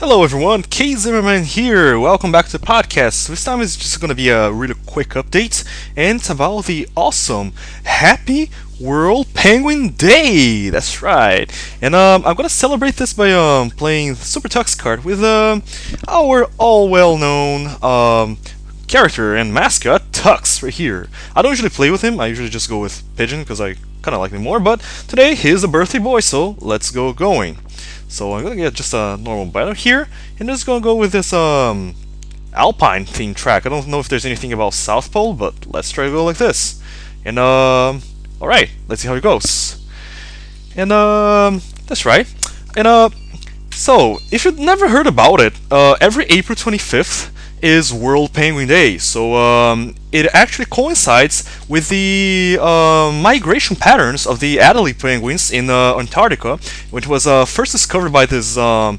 Hello everyone, Kay Zimmerman here. Welcome back to the podcast. This time is just going to be a really quick update, and it's about the awesome Happy World Penguin Day. That's right. And um, I'm going to celebrate this by um, playing SuperTuxKart with um, our all well-known um, character and mascot Tux right here. I don't usually play with him. I usually just go with Pidgin because I kind of like him more. But today he's a birthday boy, so let's go going. So I'm gonna get just a normal battle here, and just gonna go with this um Alpine theme track. I don't know if there's anything about South Pole, but let's try to go like this. And um, all right, let's see how it goes. And um, that's right. And uh, so if you've never heard about it, uh, every April 25th is World Penguin Day. So um, it actually coincides with the uh, migration patterns of the Adelie penguins in uh, Antarctica, which was uh, first discovered by these um,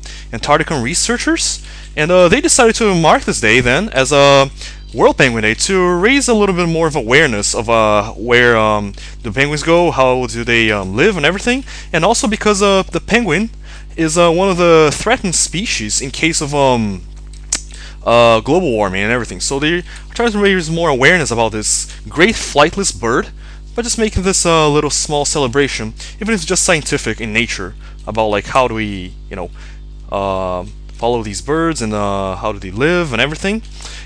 researchers. And uh, they decided to mark this day then as a World Penguin Day to raise a little bit more of awareness of uh, where um, the penguins go, how do they um, live, and everything. And also because uh, the penguin is one of the threatened species in case of um, uh, global warming and everything. So they're trying to raise more awareness about this great flightless bird by just making this a uh, little small celebration, even if it's just scientific in nature, about like how do we, you know, uh, follow these birds and uh, how do they live and everything.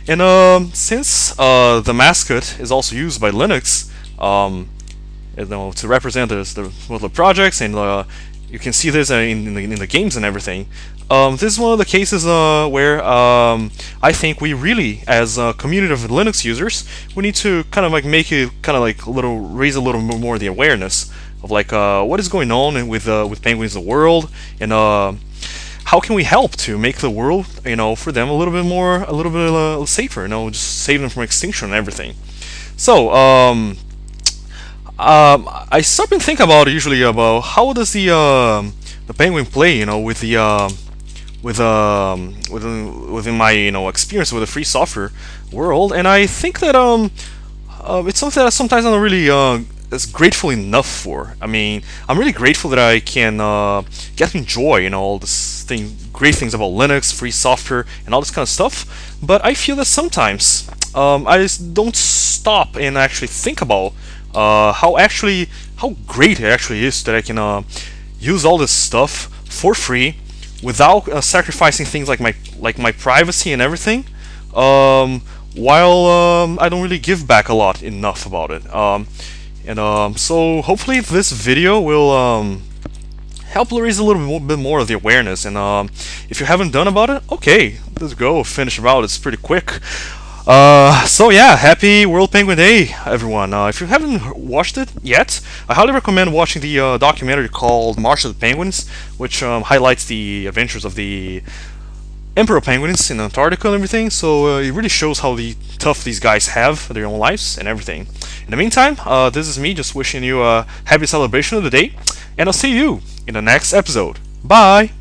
And um, since uh, the mascot is also used by Linux, um, you know, to represent the, the, the projects and uh, you can see this in, in, the, in the games and everything. Um, this is one of the cases uh, where um, I think we really, as a community of Linux users, we need to kind of like make it kind of like a little raise a little more the awareness of like uh, what is going on with uh, with penguins in the world and uh, how can we help to make the world you know for them a little bit more a little bit uh, safer you know just save them from extinction and everything. So um, um, I stop and think about usually about how does the um, the penguin play you know with the um, with um within within my you know experience with the free software world, and I think that um uh, it's something that sometimes I'm really uh, is grateful enough for. I mean, I'm really grateful that I can uh, get to enjoy you know all this thing, great things about Linux, free software, and all this kind of stuff. But I feel that sometimes um, I just don't stop and actually think about uh, how actually how great it actually is that I can uh, use all this stuff for free without uh, sacrificing things like my like my privacy and everything. Um, while um, I don't really give back a lot enough about it. Um, and um, so hopefully this video will um, help raise a little bit more of the awareness. And if you haven't done about it, okay, let's go finish about. It's pretty quick. Uh, so yeah, happy World Penguin Day, everyone. Uh, if you haven't watched it yet, I highly recommend watching the uh, documentary called March of the Penguins, which um, highlights the adventures of the emperor penguins in Antarctica and everything. So uh, it really shows how the tough these guys have their own lives and everything. In the meantime, uh, this is me just wishing you a happy celebration of the day, and I'll see you in the next episode. Bye.